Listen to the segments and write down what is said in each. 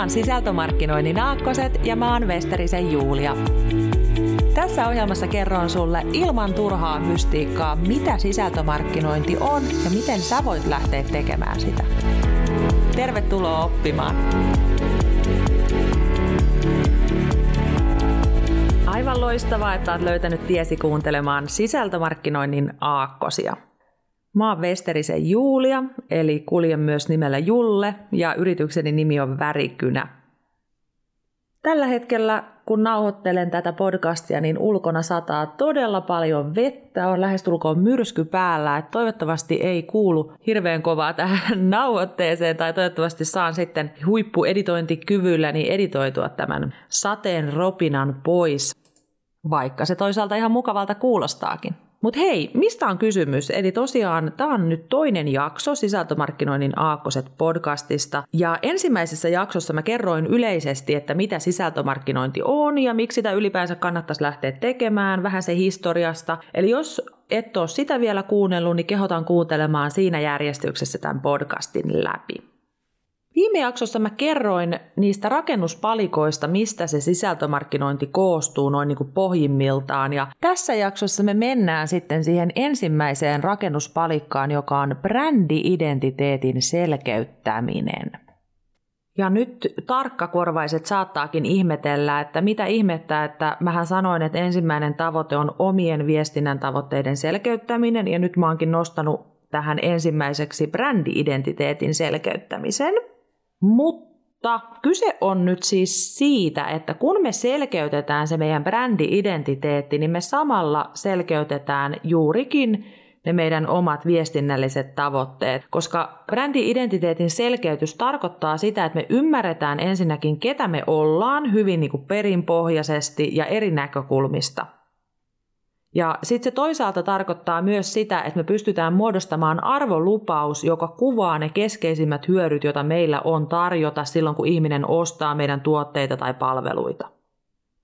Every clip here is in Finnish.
oon sisältömarkkinoinnin Aakkoset ja mä oon Westerisen Julia. Tässä ohjelmassa kerron sulle ilman turhaa mystiikkaa, mitä sisältömarkkinointi on ja miten sä voit lähteä tekemään sitä. Tervetuloa oppimaan! Aivan loistavaa, että olet löytänyt tiesi kuuntelemaan sisältömarkkinoinnin aakkosia. Mä oon Westerisen Julia, eli kuljen myös nimellä Julle, ja yritykseni nimi on Värikynä. Tällä hetkellä, kun nauhoittelen tätä podcastia, niin ulkona sataa todella paljon vettä, on lähestulkoon myrsky päällä, että toivottavasti ei kuulu hirveän kovaa tähän nauhoitteeseen, tai toivottavasti saan sitten huippueditointikyvylläni editoitua tämän sateen ropinan pois, vaikka se toisaalta ihan mukavalta kuulostaakin. Mutta hei, mistä on kysymys? Eli tosiaan tämä on nyt toinen jakso sisältömarkkinoinnin Aakkoset podcastista. Ja ensimmäisessä jaksossa mä kerroin yleisesti, että mitä sisältömarkkinointi on ja miksi sitä ylipäänsä kannattaisi lähteä tekemään, vähän se historiasta. Eli jos et ole sitä vielä kuunnellut, niin kehotan kuuntelemaan siinä järjestyksessä tämän podcastin läpi. Viime jaksossa mä kerroin niistä rakennuspalikoista, mistä se sisältömarkkinointi koostuu noin niin kuin pohjimmiltaan. Ja tässä jaksossa me mennään sitten siihen ensimmäiseen rakennuspalikkaan, joka on brändi-identiteetin selkeyttäminen. Ja nyt tarkkakorvaiset saattaakin ihmetellä, että mitä ihmettä, että mähän sanoin, että ensimmäinen tavoite on omien viestinnän tavoitteiden selkeyttäminen, ja nyt mä oonkin nostanut tähän ensimmäiseksi brändi-identiteetin selkeyttämisen – mutta kyse on nyt siis siitä, että kun me selkeytetään se meidän brändi-identiteetti, niin me samalla selkeytetään juurikin ne meidän omat viestinnälliset tavoitteet, koska brändi-identiteetin selkeytys tarkoittaa sitä, että me ymmärretään ensinnäkin, ketä me ollaan hyvin niin kuin perinpohjaisesti ja eri näkökulmista – ja sitten se toisaalta tarkoittaa myös sitä, että me pystytään muodostamaan arvolupaus, joka kuvaa ne keskeisimmät hyödyt, joita meillä on tarjota silloin, kun ihminen ostaa meidän tuotteita tai palveluita.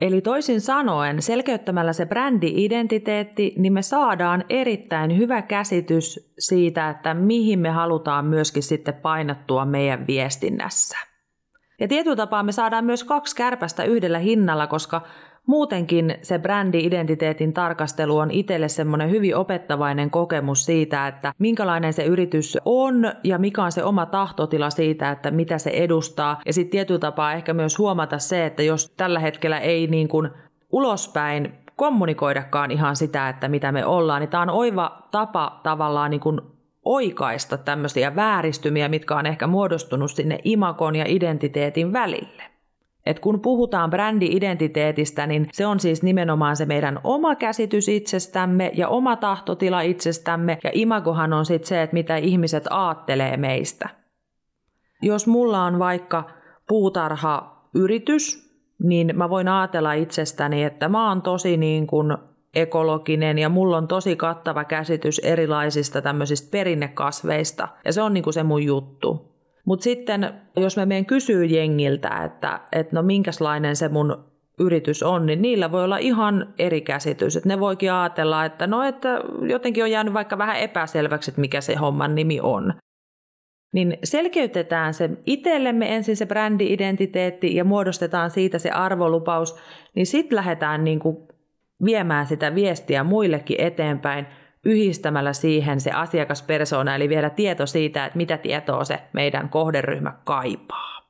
Eli toisin sanoen, selkeyttämällä se brändi-identiteetti, niin me saadaan erittäin hyvä käsitys siitä, että mihin me halutaan myöskin sitten painottua meidän viestinnässä. Ja tietyllä tapaa me saadaan myös kaksi kärpästä yhdellä hinnalla, koska muutenkin se brändi-identiteetin tarkastelu on itselle semmoinen hyvin opettavainen kokemus siitä, että minkälainen se yritys on ja mikä on se oma tahtotila siitä, että mitä se edustaa. Ja sitten tietyllä tapaa ehkä myös huomata se, että jos tällä hetkellä ei niin kuin ulospäin kommunikoidakaan ihan sitä, että mitä me ollaan, niin tämä on oiva tapa tavallaan niin kuin oikaista tämmöisiä vääristymiä, mitkä on ehkä muodostunut sinne imakon ja identiteetin välille. Et kun puhutaan brändi-identiteetistä, niin se on siis nimenomaan se meidän oma käsitys itsestämme ja oma tahtotila itsestämme, ja imagohan on sitten se, että mitä ihmiset aattelee meistä. Jos mulla on vaikka puutarha-yritys, niin mä voin ajatella itsestäni, että mä oon tosi niin kuin ekologinen ja mulla on tosi kattava käsitys erilaisista tämmöisistä perinnekasveista, ja se on niin kuin se mun juttu. Mutta sitten, jos mä menen kysyy jengiltä, että, että no minkälainen se mun yritys on, niin niillä voi olla ihan eri käsitys. Että ne voikin ajatella, että no, että jotenkin on jäänyt vaikka vähän epäselväksi, että mikä se homman nimi on. Niin selkeytetään se itsellemme ensin se brändi-identiteetti ja muodostetaan siitä se arvolupaus, niin sitten lähdetään niin kuin viemään sitä viestiä muillekin eteenpäin – yhdistämällä siihen se asiakaspersona, eli vielä tieto siitä, että mitä tietoa se meidän kohderyhmä kaipaa.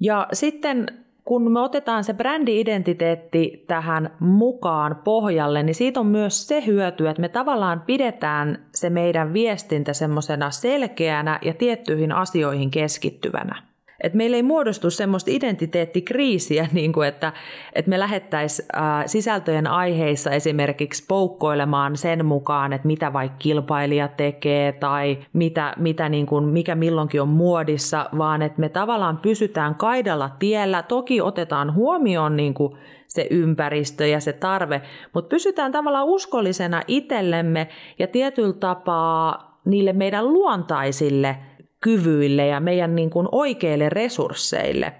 Ja sitten kun me otetaan se brändi-identiteetti tähän mukaan pohjalle, niin siitä on myös se hyöty, että me tavallaan pidetään se meidän viestintä semmoisena selkeänä ja tiettyihin asioihin keskittyvänä. Et meillä ei muodostu semmoista identiteettikriisiä, niin kuin että, että me lähettäisiin sisältöjen aiheissa esimerkiksi poukkoilemaan sen mukaan, että mitä vaikka kilpailija tekee tai mitä, mitä niin kuin, mikä milloinkin on muodissa, vaan että me tavallaan pysytään kaidalla tiellä. Toki otetaan huomioon niin kuin se ympäristö ja se tarve, mutta pysytään tavallaan uskollisena itsellemme ja tietyllä tapaa niille meidän luontaisille – kyvyille ja meidän niin kuin oikeille resursseille.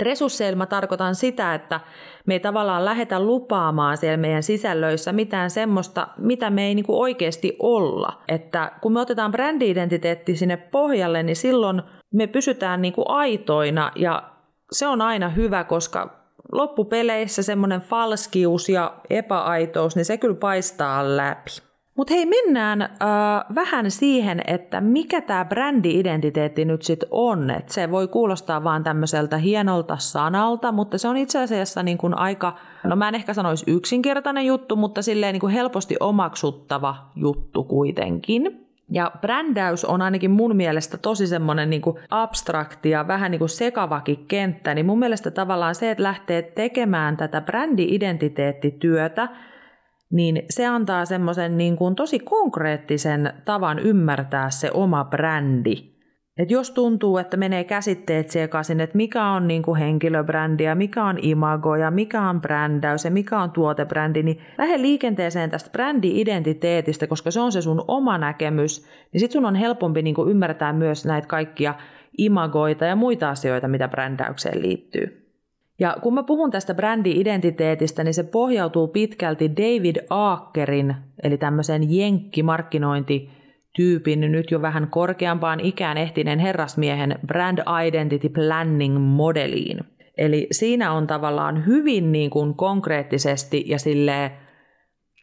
Resursseilla mä tarkoitan sitä, että me ei tavallaan lähetä lupaamaan siellä meidän sisällöissä mitään semmoista, mitä me ei niin kuin oikeasti olla. Että kun me otetaan brändi-identiteetti sinne pohjalle, niin silloin me pysytään niin kuin aitoina ja se on aina hyvä, koska loppupeleissä semmoinen falskius ja epäaitous, niin se kyllä paistaa läpi. Mutta hei, mennään äh, vähän siihen, että mikä tämä brändi-identiteetti nyt sitten on. Et se voi kuulostaa vaan tämmöiseltä hienolta sanalta, mutta se on itse asiassa niin kuin aika, no mä en ehkä sanoisi yksinkertainen juttu, mutta silleen niin kuin helposti omaksuttava juttu kuitenkin. Ja brändäys on ainakin mun mielestä tosi semmoinen niin abstrakti ja vähän niin kuin sekavakin kenttä, niin mun mielestä tavallaan se, että lähtee tekemään tätä brändi-identiteettityötä, niin se antaa semmoisen niin kuin tosi konkreettisen tavan ymmärtää se oma brändi. Et jos tuntuu, että menee käsitteet sekaisin, että mikä on niin kuin henkilöbrändi ja mikä on imago ja mikä on brändäys ja mikä on tuotebrändi, niin lähde liikenteeseen tästä brändi-identiteetistä, koska se on se sun oma näkemys, niin sit sun on helpompi niin kuin ymmärtää myös näitä kaikkia imagoita ja muita asioita, mitä brändäykseen liittyy. Ja kun mä puhun tästä brändi-identiteetistä, niin se pohjautuu pitkälti David Aakerin, eli tämmöisen jenkkimarkkinointityypin nyt jo vähän korkeampaan ikään ehtineen herrasmiehen brand identity planning modeliin. Eli siinä on tavallaan hyvin niin kuin konkreettisesti ja sille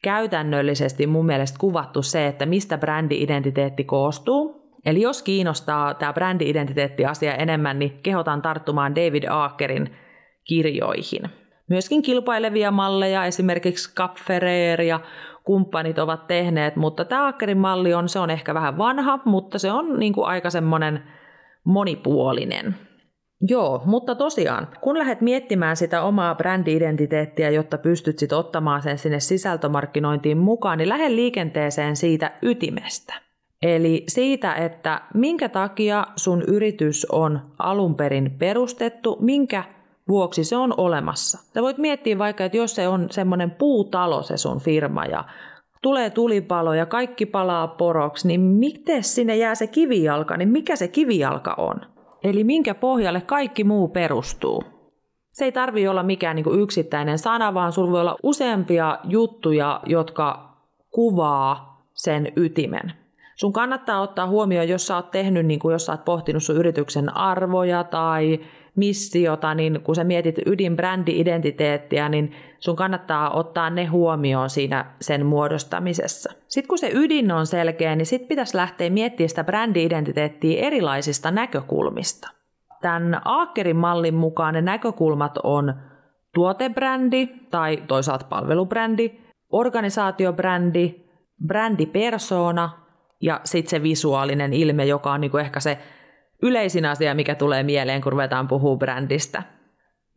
käytännöllisesti mun mielestä kuvattu se, että mistä brändi-identiteetti koostuu. Eli jos kiinnostaa tämä brändi-identiteetti-asia enemmän, niin kehotan tarttumaan David Aakerin kirjoihin. Myöskin kilpailevia malleja, esimerkiksi Cap Ferrer ja kumppanit ovat tehneet, mutta tämä Ackerin malli on, se on ehkä vähän vanha, mutta se on niin kuin aika semmoinen monipuolinen. Joo, mutta tosiaan, kun lähdet miettimään sitä omaa brändi-identiteettiä, jotta pystyt sit ottamaan sen sinne sisältömarkkinointiin mukaan, niin lähde liikenteeseen siitä ytimestä. Eli siitä, että minkä takia sun yritys on alun perin perustettu, minkä vuoksi se on olemassa. Sä voit miettiä vaikka, että jos se on semmoinen puutalo se sun firma ja tulee tulipalo ja kaikki palaa poroksi, niin miten sinne jää se kivijalka, niin mikä se kivijalka on? Eli minkä pohjalle kaikki muu perustuu? Se ei tarvi olla mikään niin yksittäinen sana, vaan sulla voi olla useampia juttuja, jotka kuvaa sen ytimen. Sun kannattaa ottaa huomioon, jos sä oot tehnyt, niin kuin jos sä oot pohtinut sun yrityksen arvoja tai missiota, niin kun sä mietit ydinbrändi-identiteettiä, niin sun kannattaa ottaa ne huomioon siinä sen muodostamisessa. Sitten kun se ydin on selkeä, niin sitten pitäisi lähteä miettimään sitä brändi-identiteettiä erilaisista näkökulmista. Tämän Aakerin mallin mukaan ne näkökulmat on tuotebrändi tai toisaalta palvelubrändi, organisaatiobrändi, brändipersona ja sitten se visuaalinen ilme, joka on niinku ehkä se yleisin asia, mikä tulee mieleen, kun ruvetaan puhua brändistä.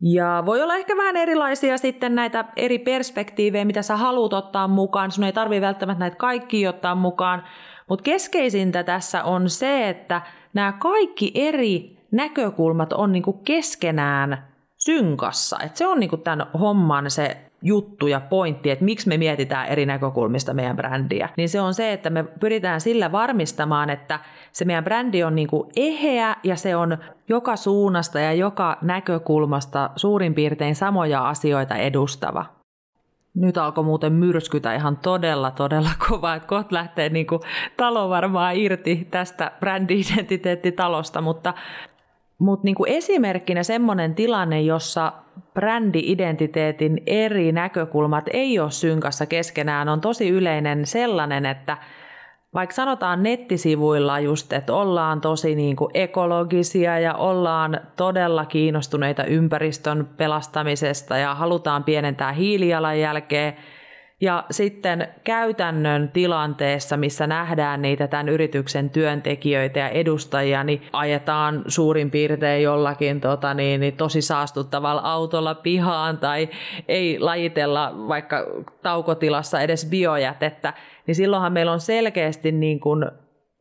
Ja voi olla ehkä vähän erilaisia sitten näitä eri perspektiivejä, mitä sä haluat ottaa mukaan. Sun ei tarvitse välttämättä näitä kaikki ottaa mukaan, mutta keskeisintä tässä on se, että nämä kaikki eri näkökulmat on niinku keskenään synkassa. Et se on niinku tämän homman se juttu ja pointti, että miksi me mietitään eri näkökulmista meidän brändiä, niin se on se, että me pyritään sillä varmistamaan, että se meidän brändi on niin kuin eheä ja se on joka suunnasta ja joka näkökulmasta suurin piirtein samoja asioita edustava. Nyt alkoi muuten myrskytä ihan todella, todella kovaa, että kohta lähtee niin kuin talo varmaan irti tästä brändi-identiteettitalosta, mutta mutta niinku esimerkkinä semmoinen tilanne, jossa brändi-identiteetin eri näkökulmat ei ole synkassa keskenään, on tosi yleinen sellainen, että vaikka sanotaan nettisivuilla just, että ollaan tosi niin kuin ekologisia ja ollaan todella kiinnostuneita ympäristön pelastamisesta ja halutaan pienentää hiilijalanjälkeä, ja sitten käytännön tilanteessa, missä nähdään niitä tämän yrityksen työntekijöitä ja edustajia, niin ajetaan suurin piirtein jollakin tota, niin, niin tosi saastuttavalla autolla pihaan tai ei lajitella vaikka taukotilassa edes biojätettä, niin silloinhan meillä on selkeästi niin kuin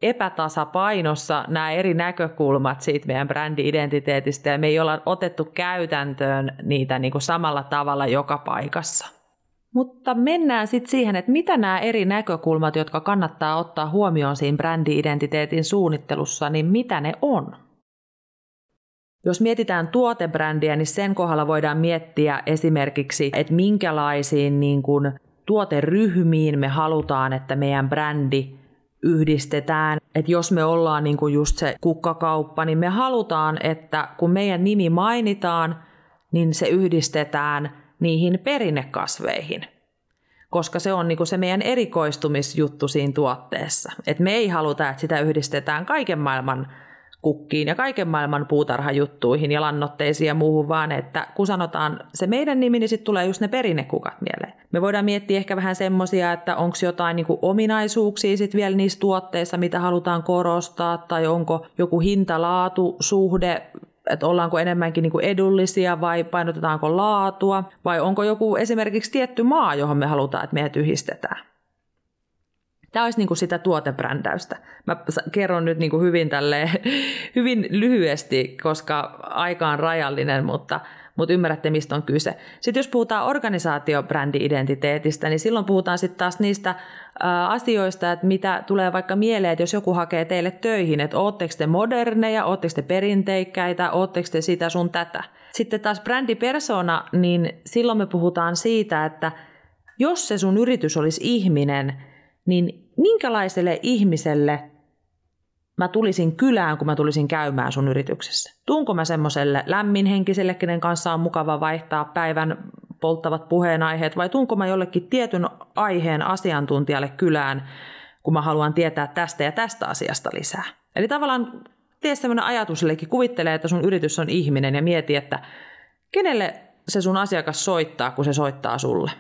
epätasapainossa nämä eri näkökulmat siitä meidän brändi-identiteetistä ja me ei olla otettu käytäntöön niitä niin kuin samalla tavalla joka paikassa. Mutta mennään sitten siihen, että mitä nämä eri näkökulmat, jotka kannattaa ottaa huomioon siinä brändi-identiteetin suunnittelussa, niin mitä ne on? Jos mietitään tuotebrändiä, niin sen kohdalla voidaan miettiä esimerkiksi, että minkälaisiin niin kuin, tuoteryhmiin me halutaan, että meidän brändi yhdistetään. Että jos me ollaan niin kuin just se kukkakauppa, niin me halutaan, että kun meidän nimi mainitaan, niin se yhdistetään niihin perinnekasveihin. Koska se on niin kuin se meidän erikoistumisjuttu siinä tuotteessa. Et me ei haluta, että sitä yhdistetään kaiken maailman kukkiin ja kaiken maailman puutarhajuttuihin ja lannotteisiin ja muuhun, vaan että kun sanotaan se meidän nimi, niin sitten tulee just ne perinnekukat mieleen. Me voidaan miettiä ehkä vähän semmoisia, että onko jotain niin kuin ominaisuuksia sitten vielä niissä tuotteissa, mitä halutaan korostaa, tai onko joku hinta-laatu-suhde että ollaanko enemmänkin niin kuin edullisia vai painotetaanko laatua, vai onko joku esimerkiksi tietty maa, johon me halutaan, että meidät yhdistetään. Tämä olisi niin kuin sitä tuotebrändäystä. Mä kerron nyt niin kuin hyvin, tälle, hyvin lyhyesti, koska aika on rajallinen, mutta, mutta ymmärrätte, mistä on kyse. Sitten jos puhutaan organisaatiobrändi-identiteetistä, niin silloin puhutaan sitten taas niistä ä, asioista, että mitä tulee vaikka mieleen, että jos joku hakee teille töihin, että ootteko te moderneja, ootteko te perinteikkäitä, ootteko te sitä sun tätä. Sitten taas brändipersona, niin silloin me puhutaan siitä, että jos se sun yritys olisi ihminen, niin minkälaiselle ihmiselle mä tulisin kylään, kun mä tulisin käymään sun yrityksessä? Tuunko mä semmoiselle lämminhenkiselle, kenen kanssa on mukava vaihtaa päivän polttavat puheenaiheet, vai tuunko mä jollekin tietyn aiheen asiantuntijalle kylään, kun mä haluan tietää tästä ja tästä asiasta lisää? Eli tavallaan tee semmoinen ajatus, eli kuvittelee, että sun yritys on ihminen ja mieti, että kenelle se sun asiakas soittaa, kun se soittaa sulle.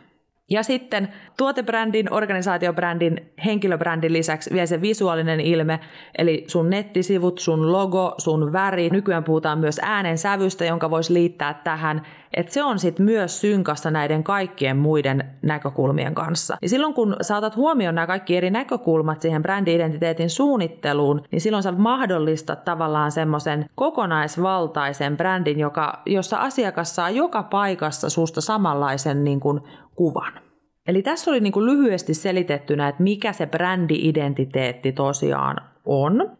Ja sitten tuotebrändin, organisaatiobrändin, henkilöbrändin lisäksi vielä se visuaalinen ilme, eli sun nettisivut, sun logo, sun väri. Nykyään puhutaan myös äänen sävystä, jonka voisi liittää tähän, että se on sitten myös synkassa näiden kaikkien muiden näkökulmien kanssa. Ja silloin kun saatat huomioon nämä kaikki eri näkökulmat siihen brändi-identiteetin suunnitteluun, niin silloin sä mahdollistat tavallaan semmoisen kokonaisvaltaisen brändin, joka, jossa asiakas saa joka paikassa susta samanlaisen niin kuin kuvan. Eli tässä oli niin kuin lyhyesti selitettynä, että mikä se brändi-identiteetti tosiaan on.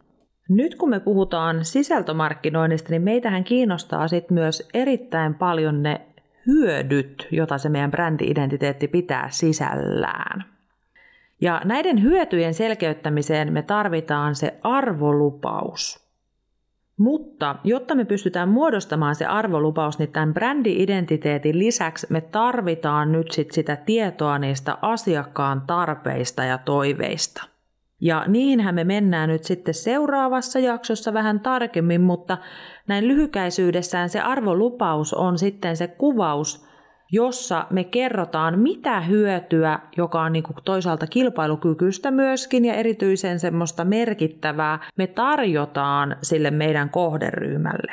Nyt kun me puhutaan sisältömarkkinoinnista, niin meitähän kiinnostaa sit myös erittäin paljon ne hyödyt, jota se meidän brändi-identiteetti pitää sisällään. Ja näiden hyötyjen selkeyttämiseen me tarvitaan se arvolupaus. Mutta jotta me pystytään muodostamaan se arvolupaus, niin tämän brändi-identiteetin lisäksi me tarvitaan nyt sit sitä tietoa niistä asiakkaan tarpeista ja toiveista. Ja niihinhän me mennään nyt sitten seuraavassa jaksossa vähän tarkemmin, mutta näin lyhykäisyydessään se arvolupaus on sitten se kuvaus jossa me kerrotaan, mitä hyötyä, joka on niin kuin toisaalta kilpailukykyistä myöskin ja erityisen semmoista merkittävää, me tarjotaan sille meidän kohderyhmälle.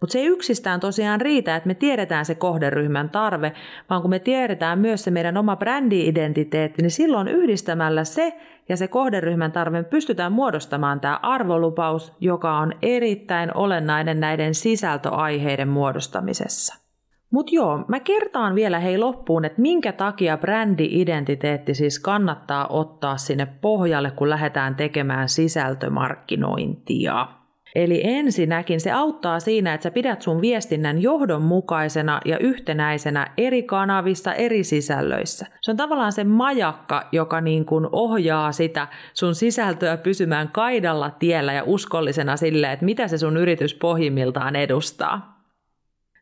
Mutta se ei yksistään tosiaan riitä, että me tiedetään se kohderyhmän tarve, vaan kun me tiedetään myös se meidän oma brändi-identiteetti, niin silloin yhdistämällä se ja se kohderyhmän tarve pystytään muodostamaan tämä arvolupaus, joka on erittäin olennainen näiden sisältöaiheiden muodostamisessa. Mutta joo, mä kertaan vielä hei loppuun, että minkä takia brändi-identiteetti siis kannattaa ottaa sinne pohjalle, kun lähdetään tekemään sisältömarkkinointia. Eli ensinnäkin se auttaa siinä, että sä pidät sun viestinnän johdonmukaisena ja yhtenäisenä eri kanavissa, eri sisällöissä. Se on tavallaan se majakka, joka niin kuin ohjaa sitä sun sisältöä pysymään kaidalla tiellä ja uskollisena sille, että mitä se sun yritys pohjimmiltaan edustaa.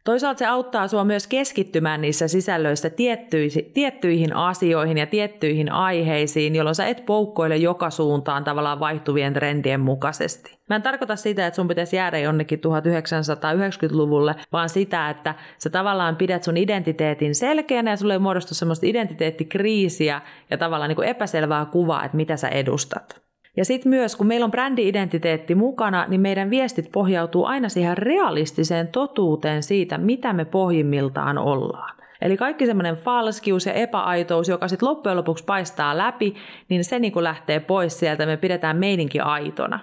Toisaalta se auttaa sinua myös keskittymään niissä sisällöissä tiettyihin, tiettyihin asioihin ja tiettyihin aiheisiin, jolloin sä et poukkoile joka suuntaan tavallaan vaihtuvien trendien mukaisesti. Mä en tarkoita sitä, että sun pitäisi jäädä jonnekin 1990-luvulle, vaan sitä, että sä tavallaan pidät sun identiteetin selkeänä ja sulle ei muodostu semmoista identiteettikriisiä ja tavallaan niin kuin epäselvää kuvaa, että mitä sä edustat. Ja sitten myös, kun meillä on brändi-identiteetti mukana, niin meidän viestit pohjautuu aina siihen realistiseen totuuteen siitä, mitä me pohjimmiltaan ollaan. Eli kaikki semmoinen falskius ja epäaitous, joka sitten loppujen lopuksi paistaa läpi, niin se niin lähtee pois sieltä, me pidetään meidinkin aitona.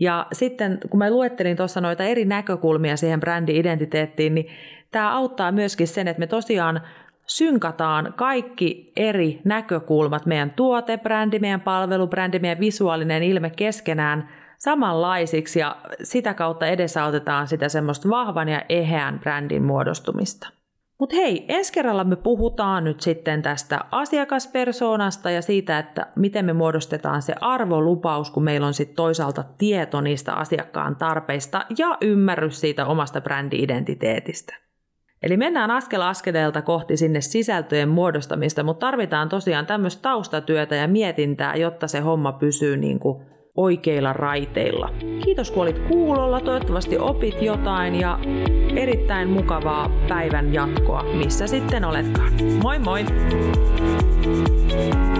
Ja sitten kun mä luettelin tuossa noita eri näkökulmia siihen brändi-identiteettiin, niin tämä auttaa myöskin sen, että me tosiaan synkataan kaikki eri näkökulmat, meidän tuotebrändi, meidän palvelubrändi, meidän visuaalinen ilme keskenään samanlaisiksi ja sitä kautta edesautetaan sitä semmoista vahvan ja eheän brändin muodostumista. Mutta hei, ensi kerralla me puhutaan nyt sitten tästä asiakaspersoonasta ja siitä, että miten me muodostetaan se arvolupaus, kun meillä on sitten toisaalta tieto niistä asiakkaan tarpeista ja ymmärrys siitä omasta brändi-identiteetistä. Eli mennään askel askeleelta kohti sinne sisältöjen muodostamista, mutta tarvitaan tosiaan tämmöistä taustatyötä ja mietintää, jotta se homma pysyy niin kuin oikeilla raiteilla. Kiitos kun olit kuulolla, toivottavasti opit jotain ja erittäin mukavaa päivän jatkoa, missä sitten oletkaan. Moi moi! thank you